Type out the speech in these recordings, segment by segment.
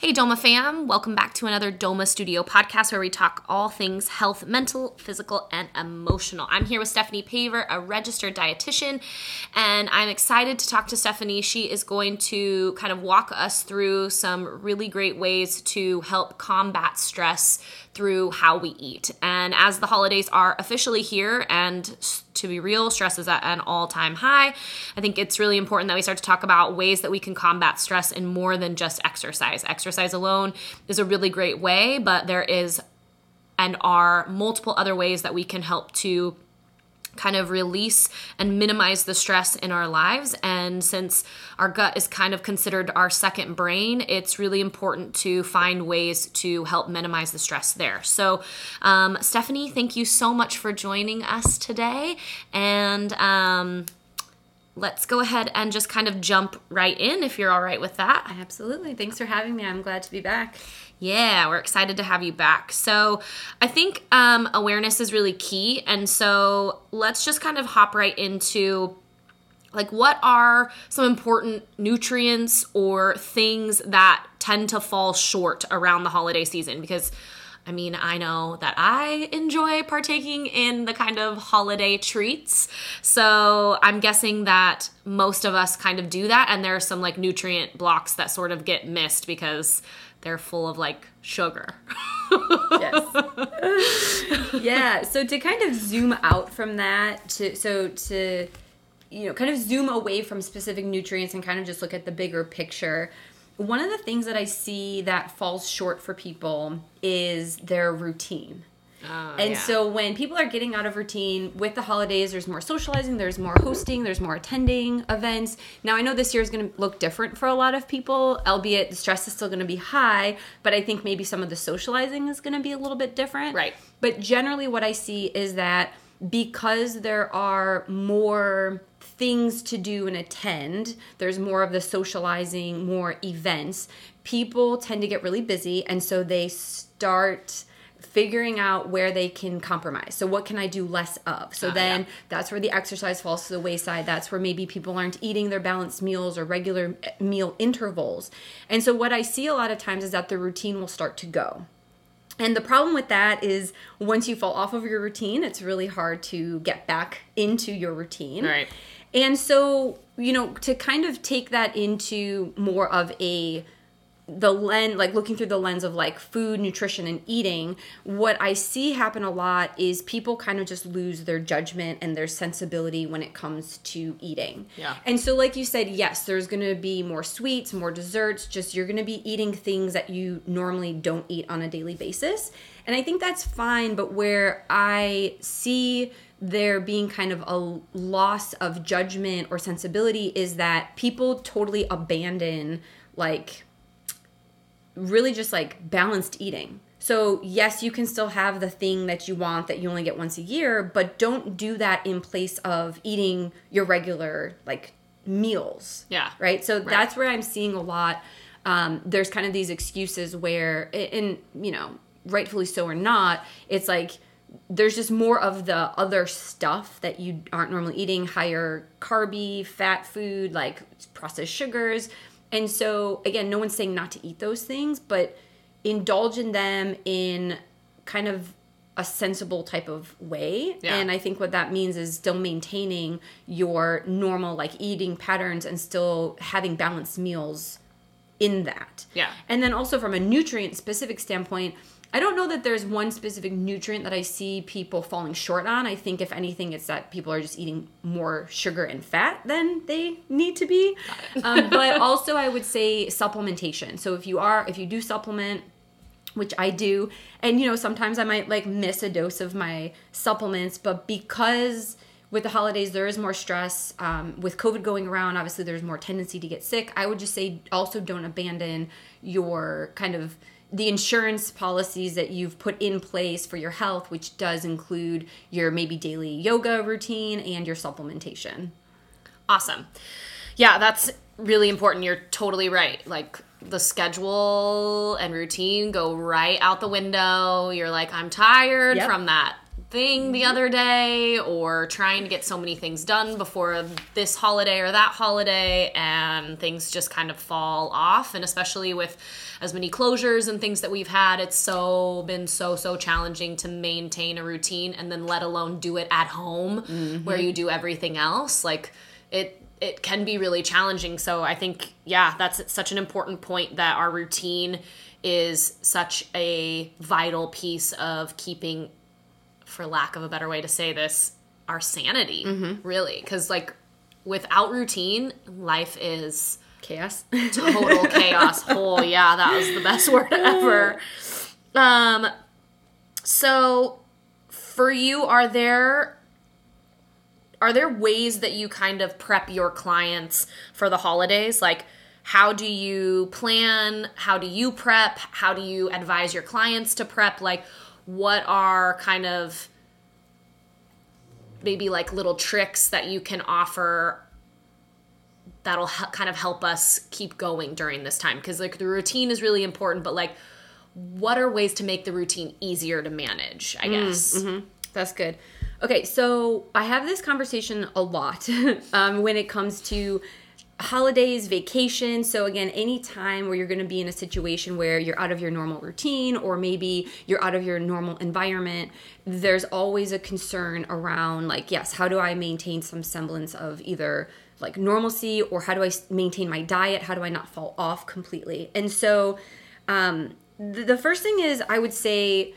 Hey, Doma fam. Welcome back to another Doma Studio podcast where we talk all things health, mental, physical, and emotional. I'm here with Stephanie Paver, a registered dietitian, and I'm excited to talk to Stephanie. She is going to kind of walk us through some really great ways to help combat stress through how we eat. And as the holidays are officially here, and to be real, stress is at an all time high, I think it's really important that we start to talk about ways that we can combat stress in more than just exercise. Exercise alone is a really great way, but there is and are multiple other ways that we can help to kind of release and minimize the stress in our lives. And since our gut is kind of considered our second brain, it's really important to find ways to help minimize the stress there. So, um, Stephanie, thank you so much for joining us today. And um, let's go ahead and just kind of jump right in if you're all right with that. Absolutely. Thanks for having me. I'm glad to be back. Yeah, we're excited to have you back. So, I think um, awareness is really key. And so, let's just kind of hop right into like what are some important nutrients or things that tend to fall short around the holiday season? Because I mean, I know that I enjoy partaking in the kind of holiday treats. So I'm guessing that most of us kind of do that. And there are some like nutrient blocks that sort of get missed because they're full of like sugar. yes. yeah. So to kind of zoom out from that, to so to you know, kind of zoom away from specific nutrients and kind of just look at the bigger picture. One of the things that I see that falls short for people is their routine. Oh, and yeah. so when people are getting out of routine with the holidays, there's more socializing, there's more hosting, there's more attending events. Now I know this year is going to look different for a lot of people, albeit the stress is still going to be high, but I think maybe some of the socializing is going to be a little bit different. Right. But generally what I see is that because there are more things to do and attend, there's more of the socializing, more events, people tend to get really busy and so they start figuring out where they can compromise. So what can I do less of? So Ah, then yeah. that's where the exercise falls to the wayside. That's where maybe people aren't eating their balanced meals or regular eh, meal intervals. And so what I see a lot of times is that the routine will start to go. And the problem with that is once you fall off of your routine, it's really hard to get back into your routine. Right. And so, you know, to kind of take that into more of a the lens like looking through the lens of like food nutrition and eating what i see happen a lot is people kind of just lose their judgment and their sensibility when it comes to eating Yeah. and so like you said yes there's going to be more sweets more desserts just you're going to be eating things that you normally don't eat on a daily basis and i think that's fine but where i see there being kind of a loss of judgment or sensibility is that people totally abandon like really just like balanced eating. So, yes, you can still have the thing that you want that you only get once a year, but don't do that in place of eating your regular like meals. Yeah. Right. So, that's where I'm seeing a lot. Um, there's kind of these excuses where, and, you know, rightfully so or not, it's like, there's just more of the other stuff that you aren't normally eating higher carby fat food like processed sugars and so again no one's saying not to eat those things but indulge in them in kind of a sensible type of way Yeah. and i think what that means is still maintaining your normal like eating patterns and still having balanced meals in that Yeah. and then also from a nutrient specific standpoint, I don't know that there's one specific nutrient that I see people falling short on. I think if anything, it's that people are just eating more sugar and fat than they need to be. Um, but also, I would say supplementation. So if you are, if you do supplement, which I do, and you know, sometimes I might like miss a dose of my supplements, but because with the holidays there is more stress um, with covid going around obviously there's more tendency to get sick i would just say also don't abandon your kind of the insurance policies that you've put in place for your health which does include your maybe daily yoga routine and your supplementation Awesome. Yeah, that's really important. You're totally right. Like the schedule and routine go right out the window. You're like, I'm tired Yep. from that thing the other day or trying to get so many things done before this holiday or that holiday and things just kind of fall off. And especially with as many closures and things that we've had it's so been so so challenging to maintain a routine and then let alone do it at home mm-hmm. where you do everything else. Like it it can be really challenging. So i think yeah that's such an important point that our routine is such a vital piece of keeping for lack of a better way to say this our sanity mm-hmm. really. Because like without routine life is chaos. total chaos oh yeah that was the best word ever. Um so for you are there are there ways that you kind of prep your clients for the holidays? Like how do you plan? How do you prep? How do you advise your clients to prep? Like what are kind of maybe like little tricks that you can offer that'll kind of help us keep going during this time? Because like the routine is really important but like what are ways to make the routine easier to manage i mm, guess? mm-hmm. that's good. Okay so i have this conversation a lot um, when it comes to holidays, vacation. So, again, any time where you're going to be in a situation where you're out of your normal routine or maybe you're out of your normal environment, there's always a concern around, like, yes, how do I maintain some semblance of either like normalcy or how do I maintain my diet? How do I not fall off completely? And so, um, the first thing is, I would say,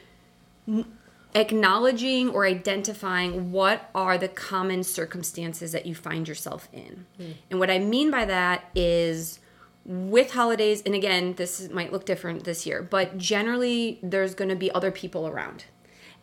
acknowledging or identifying what are the common circumstances that you find yourself in. Mm. And what I mean by that is with holidays, and again, this might look different this year, but generally there's going to be other people around.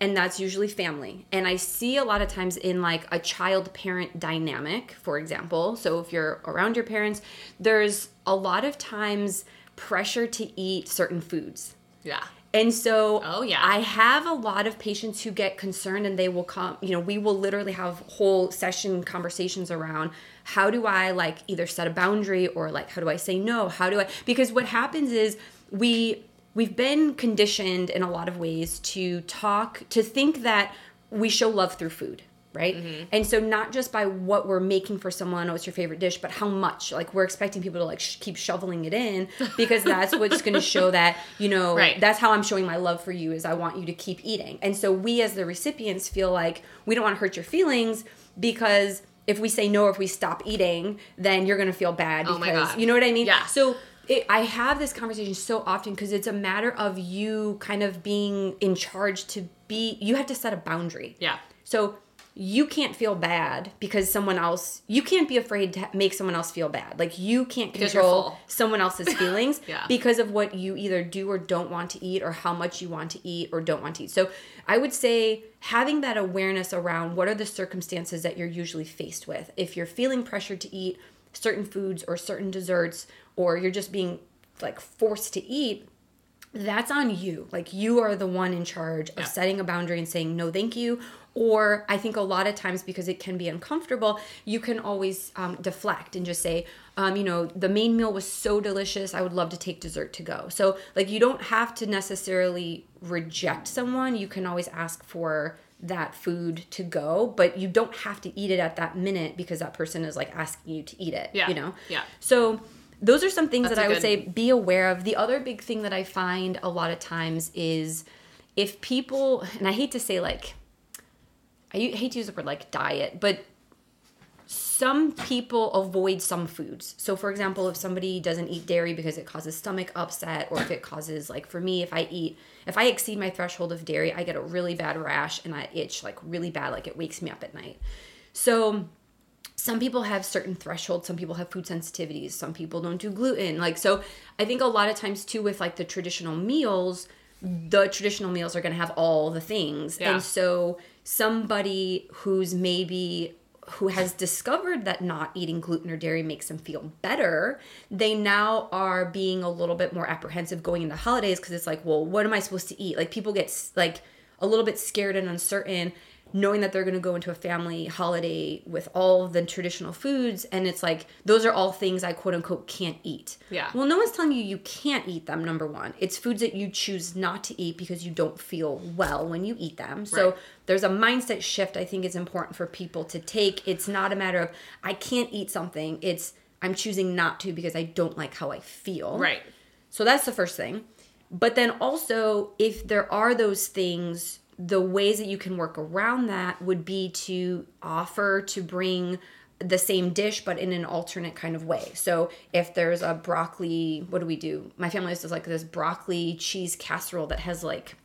And that's usually family. And I see a lot of times in like a child parent dynamic, for example. So if you're around your parents, there's a lot of times pressure to eat certain foods. Yeah. And so oh, yeah. I have a lot of patients who get concerned and they will come, you know, we will literally have whole session conversations around how do I like either set a boundary or like how do I say no? How do I because what happens is we we've been conditioned in a lot of ways to talk to think that we show love through food right? Mm-hmm. And so not just by what we're making for someone, oh, it's your favorite dish, but how much. Like we're expecting people to like sh- keep shoveling it in because that's what's going to show that you know right. that's how I'm showing my love for you is I want you to keep eating. And so we as the recipients feel like we don't want to hurt your feelings because if we say no or if we stop eating, then you're going to feel bad oh because you know what I mean? Yeah. So it, I have this conversation so often because it's a matter of you kind of being in charge to be. You have to set a boundary. Yeah. So you can't feel bad because someone else you can't be afraid to make someone else feel bad like you can't control someone else's feelings yeah. because of what you either do or don't want to eat or how much you want to eat or don't want to eat so i would say having that awareness around what are the circumstances that you're usually faced with if you're feeling pressured to eat certain foods or certain desserts or you're just being like forced to eat that's on you. Like you are the one in charge of yeah. setting a boundary and saying no, thank you, or I think a lot of times because it can be uncomfortable, you can always um, deflect and just say, um, you know, the main meal was so delicious. I would love to take dessert to go. So, like, you don't have to necessarily reject someone. You can always ask for that food to go, but you don't have to eat it at that minute because that person is like asking you to eat it. Yeah. You know? Yeah. So, those are some things That's that I would good... say be aware of. The other big thing that I find a lot of times is if people, and I hate to say like, I hate to use the word like diet, but some people avoid some foods. So, for example, if somebody doesn't eat dairy because it causes stomach upset, or if it causes, like for me, if I eat, if I exceed my threshold of dairy, I get a really bad rash and I itch like really bad, like it wakes me up at night. So, some people have certain thresholds, some people have food sensitivities, some people don't do gluten. Like, so I think a lot of times too, with like the traditional meals, the traditional meals are going to have all the things. Yeah. And so somebody who's maybe who has discovered that not eating gluten or dairy makes them feel better, they now are being a little bit more apprehensive going into holidays because it's like, well, what am I supposed to eat? Like people get like a little bit scared and uncertain knowing that they're going to go into a family holiday with all the traditional foods and it's like those are all things i quote unquote can't eat. Yeah. well no one's telling you you can't eat them number one. It's foods that you choose not to eat because you don't feel well when you eat them. So there's a mindset shift i think is important for people to take. It's not a matter of i can't eat something. It's i'm choosing not to because i don't like how i feel. Right. so that's the first thing. But then also, if there are those things, the ways that you can work around that would be to offer to bring the same dish but in an alternate kind of way. So if there's a broccoli, what do we do? My family does like this broccoli cheese casserole that has like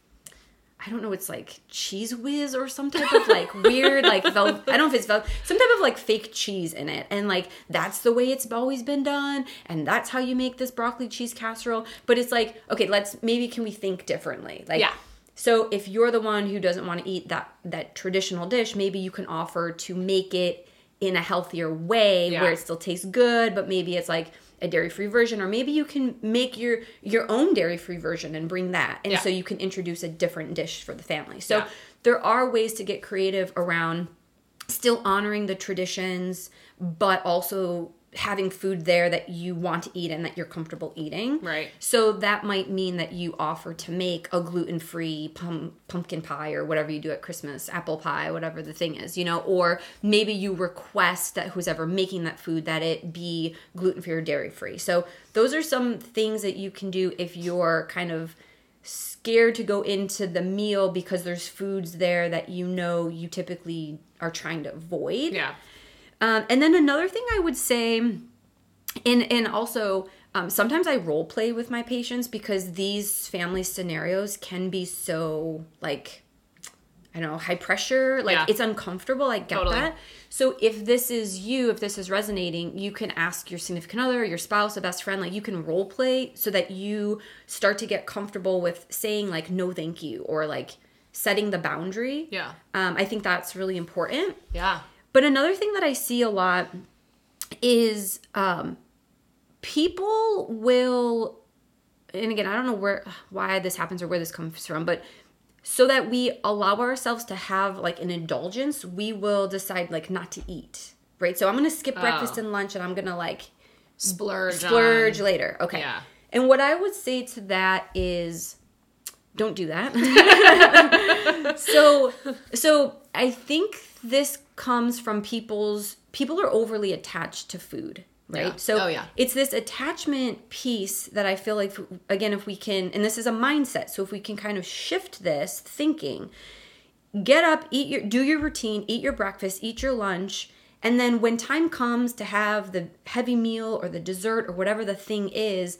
I don't know, it's like Cheez Whiz or some type of like weird, like vel- I don't know if it's vel- some type of like fake cheese in it, and like that's the way it's always been done, and that's how you make this broccoli cheese casserole. But it's like, okay, let's maybe can we think differently? Like, Yeah. So if you're the one who doesn't want to eat that that traditional dish, maybe you can offer to make it in a healthier way Yeah. where it still tastes good, but maybe it's like a dairy-free version or maybe you can make your your own dairy-free version and bring that. And Yeah. so you can introduce a different dish for the family. So Yeah. there are ways to get creative around still honoring the traditions but also having food there that you want to eat and that you're comfortable eating. Right. So that might mean that you offer to make a gluten-free pum- pumpkin pie or whatever you do at Christmas, apple pie, whatever the thing is, you know, or maybe you request that who's ever making that food that it be gluten-free or dairy-free. So those are some things that you can do if you're kind of scared to go into the meal because there's foods there that you know you typically are trying to avoid. Yeah. Um, and then another thing I would say, and and also um, sometimes I role play with my patients because these family scenarios can be so like I don't know high pressure, like Yeah. it's uncomfortable. I get Totally. that. So if this is you, if this is resonating, you can ask your significant other, your spouse, a best friend, like you can role play so that you start to get comfortable with saying like no, thank you, or like setting the boundary. Yeah. Um, I think that's really important. Yeah. But another thing that I see a lot is um, people will, and again, I don't know where why this happens or where this comes from, but so that we allow ourselves to have like an indulgence, we will decide like not to eat, right? So I'm gonna skip breakfast Oh. and lunch, and I'm gonna like Splurge. splurge on- later. Okay. Yeah. And what I would say to that is don't do that. so so I think this comes from people's people are overly attached to food, right? Yeah. So Oh, yeah. it's this attachment piece that I feel like again if we can and this is a mindset. So if we can kind of shift this thinking get up, eat your do your routine, eat your breakfast, eat your lunch, and then when time comes to have the heavy meal or the dessert or whatever the thing is,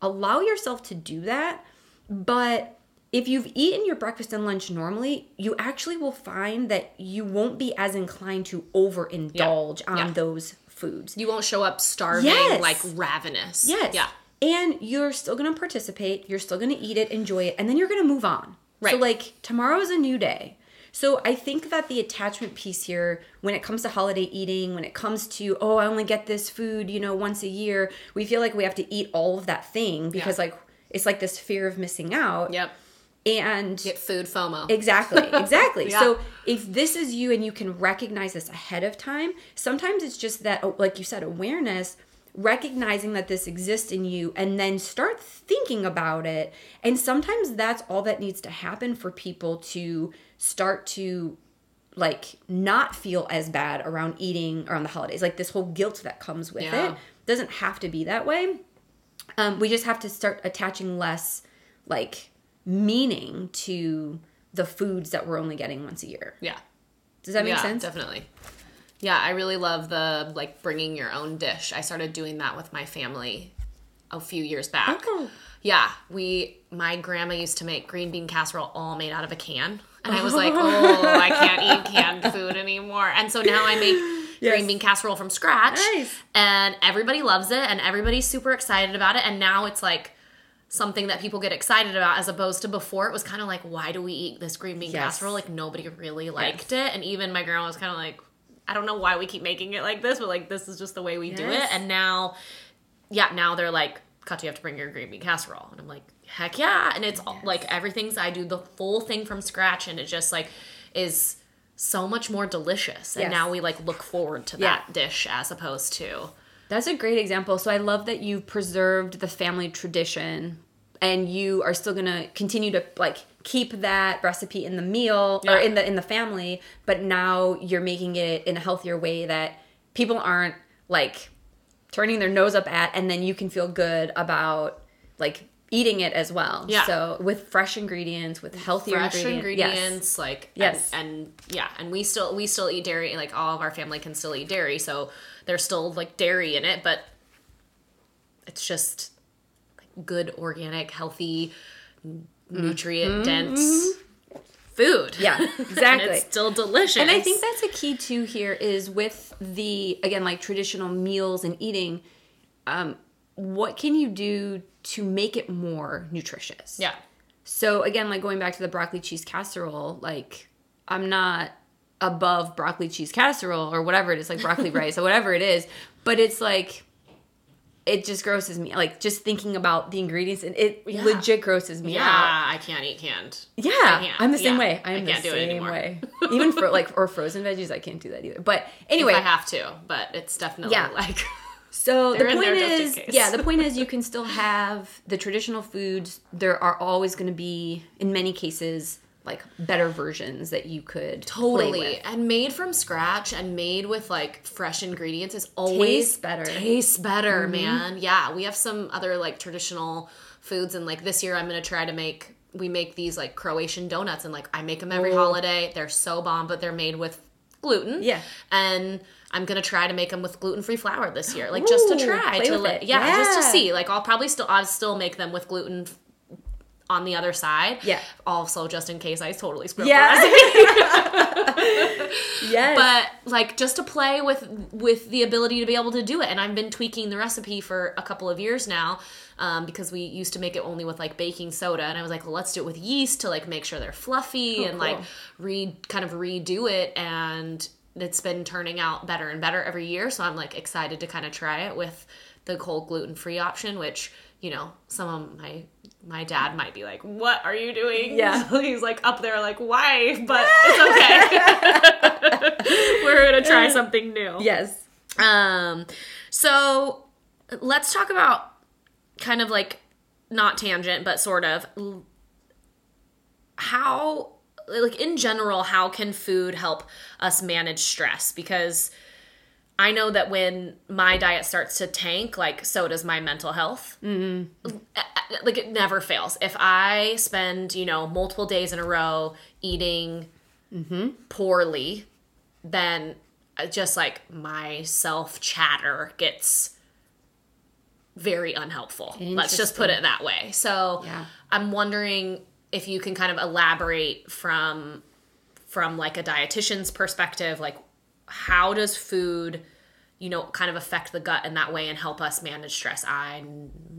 allow yourself to do that. But if you've eaten your breakfast and lunch normally, you actually will find that you won't be as inclined to overindulge on Yeah. those foods. You won't show up starving, Yes. like ravenous. Yes. Yeah. And you're still going to participate, you're still going to eat it, enjoy it, and then you're going to move on. So Right. like tomorrow is a new day. So I think that the attachment piece here when it comes to holiday eating, when it comes to oh, I only get this food, you know, once a year, we feel like we have to eat all of that thing because Yeah. like it's like this fear of missing out. Yep. And Get food FOMO. Exactly, exactly. Yeah. So if this is you and you can recognize this ahead of time, sometimes it's just that, oh, like you said, awareness, recognizing that this exists in you, and then start thinking about it. And sometimes that's all that needs to happen for people to start to like not feel as bad around eating around the holidays. Like this whole guilt that comes with Yeah. it doesn't have to be that way. Um, we just have to start attaching less like meaning to the foods that we're only getting once a year. yeah. Does that make yeah, sense? Definitely. Yeah, I really love the like bringing your own dish. I started doing that with my family a few years back. Oh. Yeah, we my grandma used to make green bean casserole all made out of a can. And I was like, "Oh, I can't eat canned food anymore." And so now I make Yes. green bean casserole from scratch. Nice. And everybody loves it and everybody's super excited about it and now it's like something that people get excited about as opposed to before it was kind of like why do we eat this green bean Yes. casserole? Like nobody really liked it. And even my grandma was kind of like i don't know why we keep making it like this but like this is just the way we do it. And now yeah now they're like cut you have to bring your green bean casserole. And i'm like heck yeah. And it's all like everything's i do the full thing from scratch and it just like is so much more delicious. And Yes. now we like look forward to Yeah. that dish as opposed to That's a great example. So I love that you preserved the family tradition and you are still going to continue to like keep that recipe in the meal or in the in the family, but now you're making it in a healthier way that people aren't like turning their nose up at and then you can feel good about like eating it as well. Yeah. So with fresh ingredients, with healthier fresh ingredients. Yes. like Yes. and, and yeah and we still we still eat dairy like all of our family can still eat dairy so there's still like dairy in it but it's just like good organic healthy nutrient dense food Mm-hmm. Yeah, and exactly. it's still delicious And I think that's a key too here is with the again like traditional meals and eating, um, what can you do to make it more nutritious? yeah So again, like going back to the broccoli cheese casserole, like I'm not above broccoli cheese casserole or whatever it is, like broccoli rice or whatever it is, but it's like it just grosses me. Like just thinking about the ingredients and it Yeah. legit grosses me yeah out. i can't eat canned Yeah, can't. I'm the same Yeah. way. I I'm the can't do it same anymore. way. Even for like or frozen veggies, I can't do that either. But anyway, if i have to but it's definitely Yeah. like so the They're point there just in is, yeah, the point is you can still have the traditional foods. There are always going to be, in many cases, like better versions that you could Totally. And made from scratch and made with like fresh ingredients is always Tastes better. Mm-hmm. Tastes better, man. Yeah, we have some other like traditional foods and like this year I'm to try to make we make these like Croatian donuts and like I make them every Oh. holiday. They're so bomb, but they're made with gluten. Yeah. And I'm gonna try to make them with gluten-free flour this year, like just to try to li- yeah, just to see. Like I'll probably still I'll still make them with gluten on the other side. Yeah. Also, just in case I totally screw up Yeah. the recipe Yes. but like just to play with with the ability to be able to do it and i've been tweaking the recipe for a couple of years now um, because we used to make it only with like baking soda and i was like well let's do it with yeast to like make sure they're fluffy and like re kind of redo it and it's been turning out better and better every year so i'm like excited to kind of try it with the cold gluten-free option which you know some of my my dad might be like what are you doing? Yeah. So he's like up there like why? But it's okay. We're gonna try something new. Yes. um so let's talk about kind of like not tangent but sort of how like in general how can food help us manage stress? Because i know that when my diet starts to tank like so does my mental health mm-hmm. like it never fails if i spend you know multiple days in a row eating poorly then just like my self chatter gets very unhelpful. Let's just put it that way. So Yeah. I'm wondering if you can kind of elaborate from from like a dietitian's perspective, like how does food, you know, kind of affect the gut in that way and help us manage stress? I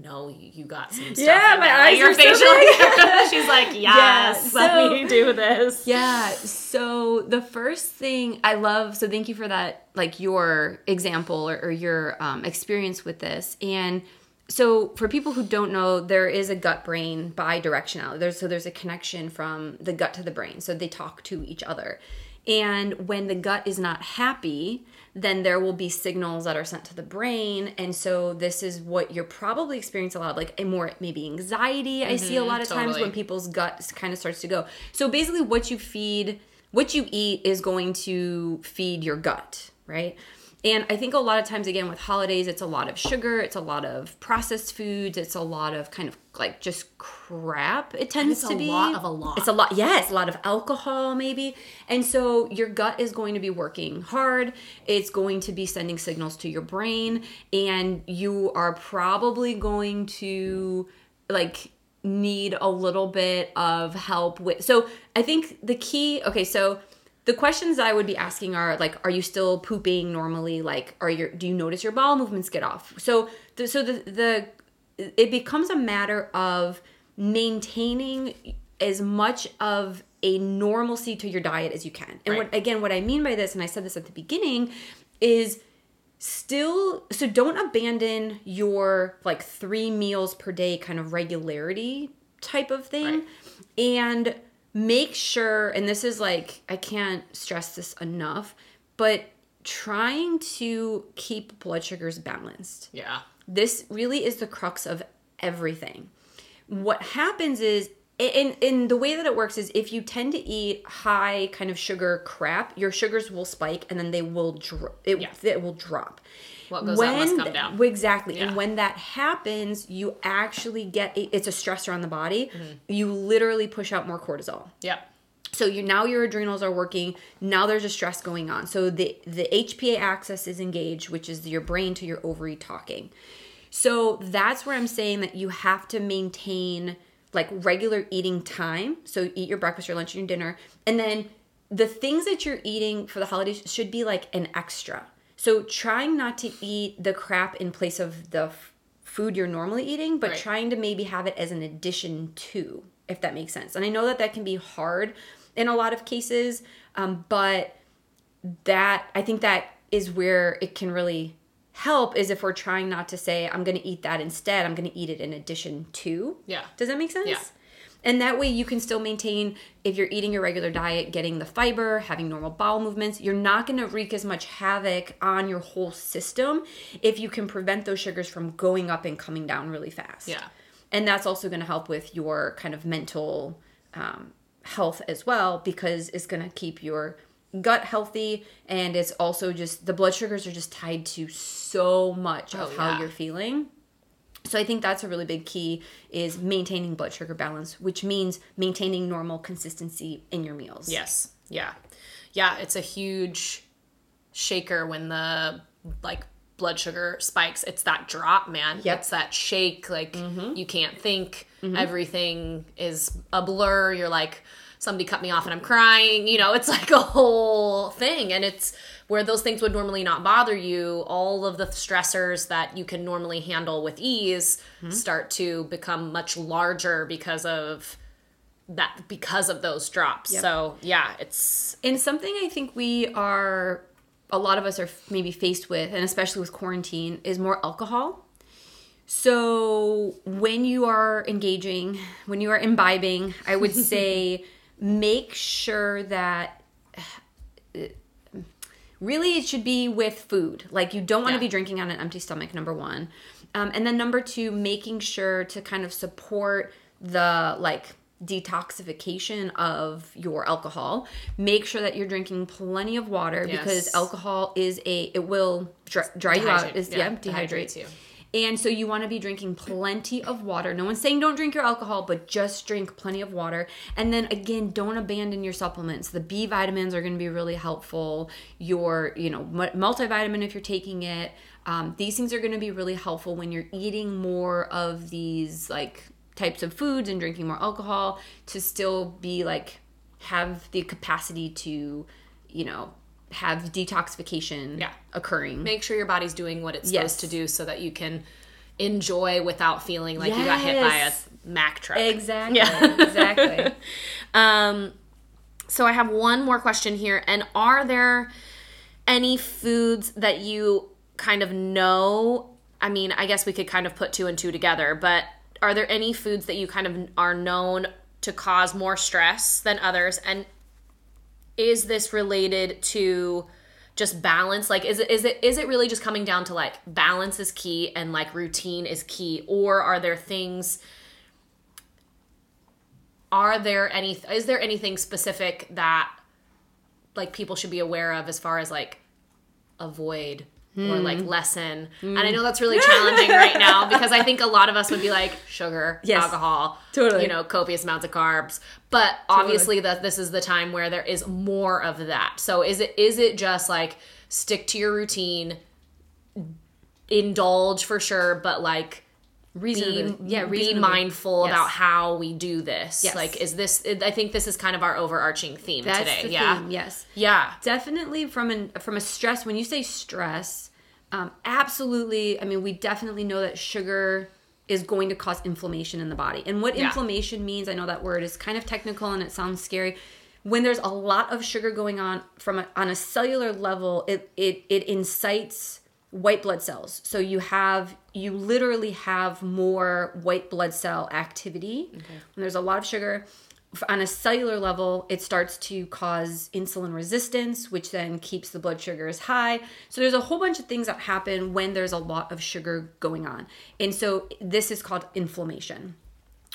know you got some stuff. Yeah, my eyes Your are so facial. big. She's like, yes, so- let me do this. Yeah. So the first thing I love, so thank you for that, like your example or, or your um, experience with this. And so for people who don't know, there is a gut brain bidirectionality. There's so there's a connection from the gut to the brain. So they talk to each other. And when the gut is not happy, then there will be signals that are sent to the brain. And so this is what you're probably experiencing a lot of like a more maybe anxiety. I see a mm-hmm, lot of times when people's gut kind of starts to go. So basically what you feed, what you eat is going to feed your gut, right? And I think a lot of times, again, with holidays, it's a lot of sugar, it's a lot of processed foods, it's a lot of kind of like just crap. It tends it's to a lot of a lot. It's a lot, yes, a lot of alcohol, maybe. And so your gut is going to be working hard. It's going to be sending signals to your brain, and you are probably going to like need a little bit of help with. So I think the key, okay, so the questions I would be asking are like, are you still pooping normally? Like, are your do you notice your bowel movements get off? So the so the the it becomes a matter of maintaining as much of a normalcy to your diet as you can. And Right. what again, what I mean by this, and I said this at the beginning, is still so don't abandon your like three meals per day kind of regularity type of thing Right. and make sure, and this is like, I can't stress this enough, but trying to keep blood sugars balanced. Yeah. This really is the crux of everything. What happens is, in, in the way that it works is if you tend to eat high kind of sugar crap, your sugars will spike and then they will dro- it, Yeah. it will drop. What goes up must come down. Exactly. Yeah. And when that happens, you actually get it's a stressor on the body. Mm-hmm. You literally push out more cortisol. Yeah. So you now your adrenals are working. Now there's a stress going on. So the the HPA axis is engaged, which is your brain to your ovary talking. So that's where I'm saying that you have to maintain like regular eating time. So eat your breakfast, your lunch, and your dinner, and then the things that you're eating for the holidays should be like an extra. So trying not to eat the crap in place of the f- food you're normally eating, but Right. trying to maybe have it as an addition to, if that makes sense. And I know that that can be hard in a lot of cases, um, but that I think that is where it can really help is if we're trying not to say I'm going to eat that instead, I'm going to eat it in addition to. Yeah. Does that make sense? Yeah. And that way you can still maintain if you're eating your regular diet, getting the fiber, having normal bowel movements, you're not going to wreak as much havoc on your whole system if you can prevent those sugars from going up and coming down really fast. Yeah. And that's also going to help with your kind of mental um, health as well because it's going to keep your gut healthy and it's also just the blood sugars are just tied to so much of Oh, how yeah. you're feeling. So I think that's a really big key is maintaining blood sugar balance, which means maintaining normal consistency in your meals. Yes. Yeah. Yeah. It's a huge shaker when the like blood sugar spikes. It's that drop, man. Yep. It's that shake. Like mm-hmm. you can't think. Mm-hmm. Everything is a blur. You're like, somebody cut me off and I'm crying. You know, it's like a whole thing. And it's where those things would normally not bother you. All of the stressors that you can normally handle with ease hmm. start to become much larger because of that because of those drops. Yep. So yeah, it's And something I think we are, a lot of us are maybe faced with, and especially with quarantine, is more alcohol. So when you are engaging, when you are imbibing, I would say make sure that really it should be with food. Like you don't want to Yeah. be drinking on an empty stomach, number one. Um, and then number two, making sure to kind of support the like detoxification of your alcohol. Make sure that you're drinking plenty of water because alcohol is a it will dry, dry you out. Is Yeah, yeah, dehydrates you. And so you want to be drinking plenty of water. No one's saying don't drink your alcohol, but just drink plenty of water. And then again, don't abandon your supplements. The B vitamins are going to be really helpful. Your, you know, multivitamin if you're taking it. Um, these things are going to be really helpful when you're eating more of these like types of foods and drinking more alcohol to still be like have the capacity to, you know, have detoxification Yeah. occurring. make sure your body's doing what it's Yes. supposed to do so that you can enjoy without feeling like you got hit by a Yes. Mack truck. Exactly. Yeah. exactly. Um, so I have one more question here, and are there any foods that you kind of know? I mean, I guess we could kind of put two and two together, but are there any foods that you kind of are known to cause more stress than others? And is this related to just balance? Like is it is it is it really just coming down to like balance is key and like routine is key? Or are there things are there any is there anything specific that like people should be aware of as far as like avoid or like mm. lessen and i mm. know that's really challenging right now because i think a lot of us would be like sugar Yes. alcohol Totally. you know copious amounts of carbs but obviously that this is the time where there is more of that so is it is it just like stick to your routine indulge for sure but like be, Reasonably- yeah, be mindful Yes. about how we do this Yes. like is this i think this is kind of our overarching theme That's today the yeah theme. Yes. yeah Definitely from an from a stress. When you say stress, um, absolutely. I mean, we definitely know that sugar is going to cause inflammation in the body. And what Yeah. inflammation means, I know that word is kind of technical and it sounds scary. When there's a lot of sugar going on from a, on a cellular level, it it it incites white blood cells. So you have you literally have more white blood cell activity when there's a lot of sugar. On a cellular level, it starts to cause insulin resistance, which then keeps the blood sugars high. So there's a whole bunch of things that happen when there's a lot of sugar going on. And so this is called inflammation.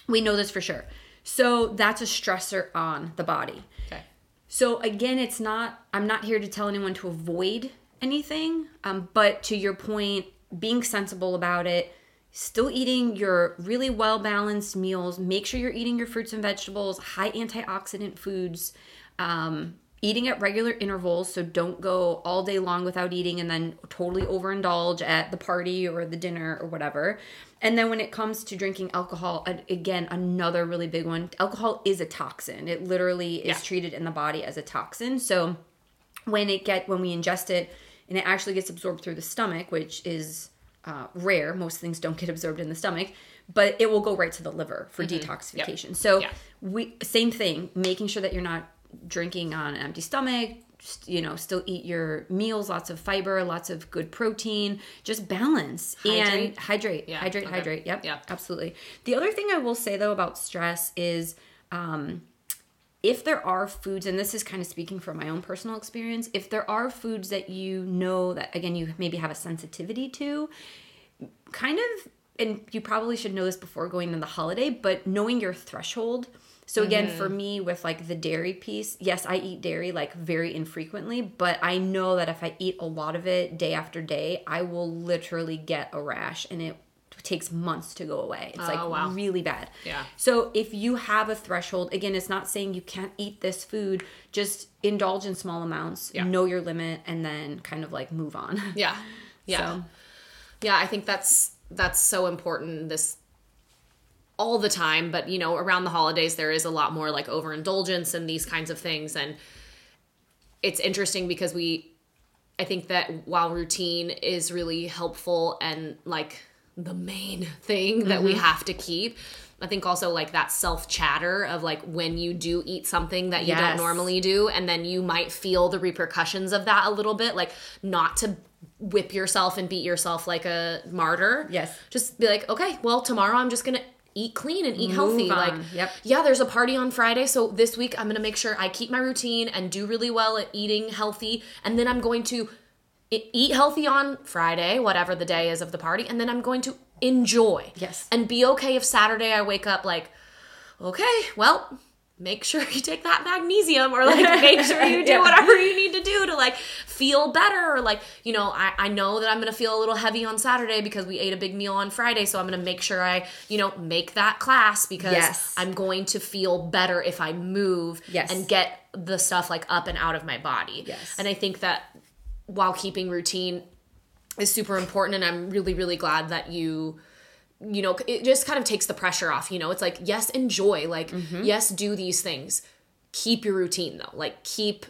We know this for sure. So that's a stressor on the body. Okay. So again, it's not. I'm not here to tell anyone to avoid anything. Um, but to your point, being sensible about it, still eating your really well balanced meals. Make sure you're eating your fruits and vegetables, high antioxidant foods. Um, eating at regular intervals, so don't go all day long without eating and then totally overindulge at the party or the dinner or whatever. And then when it comes to drinking alcohol, again, another really big one. Alcohol is a toxin. It literally is Yeah. treated in the body as a toxin. So when it get when we ingest it and it actually gets absorbed through the stomach, which is uh, rare. Most things don't get absorbed in the stomach, but it will go right to the liver for detoxification. So Yeah. we same thing, making sure that you're not drinking on an empty stomach. just, You know, still eat your meals, lots of fiber, lots of good protein, just balance and Hydrate. hydrate, Yeah, hydrate, okay. hydrate. Yep, Yeah. absolutely. The other thing I will say though about stress is if there are foods and this is kind of speaking from my own personal experience if there are foods that you know that again you maybe have a sensitivity to kind of and you probably should know this before going into the holiday but knowing your threshold. So again for mm-hmm. me with like the dairy piece yes i eat dairy like very infrequently but i know that if i eat a lot of it day after day i will literally get a rash and it takes months to go away it's like Oh, wow. really bad Yeah. so if you have a threshold, again, it's not saying you can't eat this food. Just indulge in small amounts, Yeah. know your limit, and then kind of like move on. Yeah. Yeah. So, Yeah, I think that's that's so important this all the time, but you know, around the holidays there is a lot more like overindulgence and these kinds of things and it's interesting because we I think that while routine is really helpful and like the main thing that we mm-hmm. have to keep, I think also like that self chatter of like when you do eat something that you don't normally do, and then you might feel the repercussions of that a little bit, like not to whip yourself and beat yourself like a martyr. Yes. Just be like, okay, well, tomorrow I'm just gonna eat clean and eat healthy. on. Like, Yep. yeah, there's a party on Friday, so this week I'm gonna make sure I keep my routine and do really well at eating healthy, and then I'm going to eat healthy on Friday, whatever the day is of the party, and then I'm going to enjoy. Yes. And be okay if Saturday I wake up like, okay, well, make sure you take that magnesium or like make sure you do Yeah. whatever you need to do to like feel better or like you know I, I know that i'm gonna feel a little heavy on saturday because we ate a big meal on friday so i'm gonna make sure i you know make that class because Yes. i'm going to feel better if i move Yes. and get the stuff like up and out of my body Yes. and i think that while keeping routine is super important and i'm really really glad that you you know it just kind of takes the pressure off you know it's like yes enjoy like mm-hmm. yes do these things keep your routine though like keep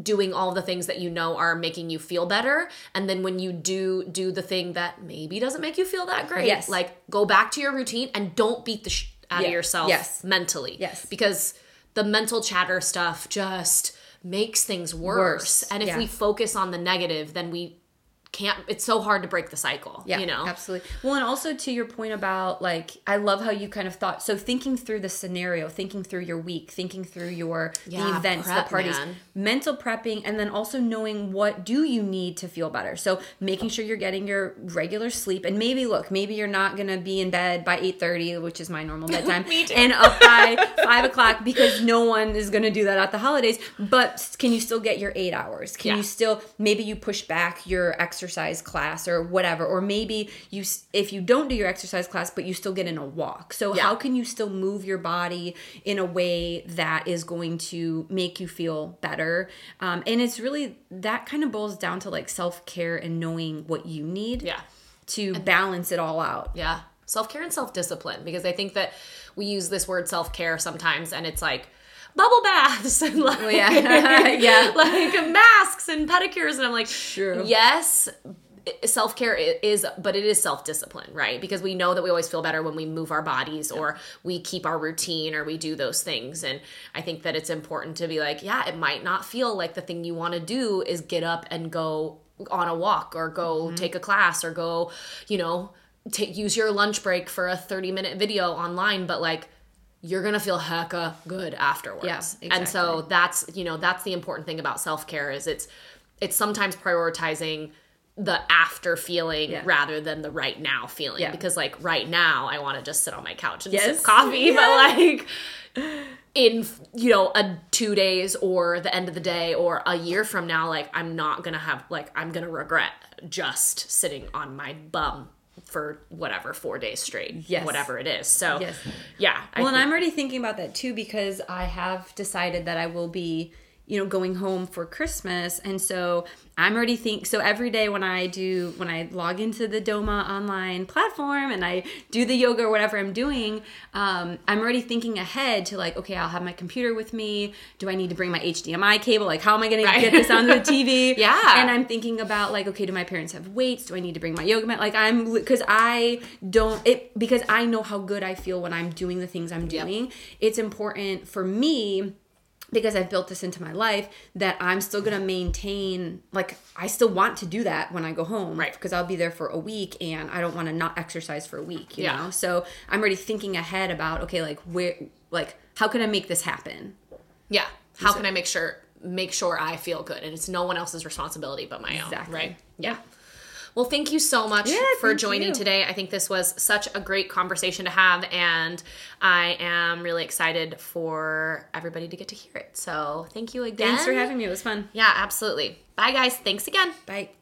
doing all the things that you know are making you feel better and then when you do do the thing that maybe doesn't make you feel that great Yes. like go back to your routine and don't beat the sh- out Yeah. of yourself Yes. mentally Yes. because the mental chatter stuff just makes things worse, Worse. and if Yeah. we focus on the negative then we can't it's so hard to break the cycle Yeah, you know absolutely. Well, and also to your point about like, I love how you kind of thought. So thinking through the scenario, thinking through your week, thinking through your Yeah, the events, prep, the parties, man. mental prepping, and then also knowing what do you need to feel better. So making sure you're getting your regular sleep, and maybe look, maybe you're not gonna be in bed by eight thirty, which is my normal bedtime, and up by five o'clock because no one is gonna do that at the holidays. But can you still get your eight hours? Can Yeah. you still maybe you push back your exercise class or whatever or maybe you if you don't do your exercise class but you still get in a walk so Yeah. how can you still move your body in a way that is going to make you feel better um, and it's really that kind of boils down to like self-care and knowing what you need yeah to balance it all out Yeah. Self care and self discipline because I think that we use this word self care sometimes and it's like bubble baths and like, Oh, yeah. Yeah. like masks and pedicures. And I'm like, sure. yes, self care is, but it is self discipline, right? Because we know that we always feel better when we move our bodies or we keep our routine or we do those things. And I think that it's important to be like, yeah, it might not feel like the thing you want to do is get up and go on a walk or go Mm-hmm. take a class or go, you know, take use your lunch break for a 30 minute video online, but like you're gonna feel hecka good afterwards. Yeah, And so that's you know that's the important thing about self care is it's it's sometimes prioritizing the after feeling Yeah. rather than the right now feeling Yeah. because like right now I want to just sit on my couch and Yes. sip coffee, but like in you know a two days or the end of the day or a year from now like i'm not gonna have like i'm gonna regret just sitting on my bum for whatever four days straight Yes. whatever it is so Yes. yeah I Well, and think- I'm already thinking about that too because I have decided that I will be, you know, going home for Christmas, and so I'm already think. So every day when I do, when I log into the Doma online platform and I do the yoga or whatever I'm doing, um, I'm already thinking ahead to like, okay, I'll have my computer with me. Do I need to bring my HDMI cable? Like, how am I going Right. to get this onto the TV? Yeah. and I'm thinking about like, okay, do my parents have weights? Do I need to bring my yoga mat? Like, I'm because I don't it because I know how good I feel when I'm doing the things I'm Yep. doing. It's important for me because I've built this into my life that I'm still gonna maintain like I still want to do that when I go home, Right. Because I'll be there for a week and I don't want to not exercise for a week, you Yeah. know. So I'm already thinking ahead about okay, like where, like how can I make this happen? yeah how can i make sure make sure i feel good and it's no one else's responsibility but my own Exactly. right yeah well, thank you so much Yeah, for joining you. today. I think this was such a great conversation to have, and I am really excited for everybody to get to hear it. So, thank you again. Thanks for having me. It was fun. Yeah, absolutely. Bye, guys. Thanks again. Bye.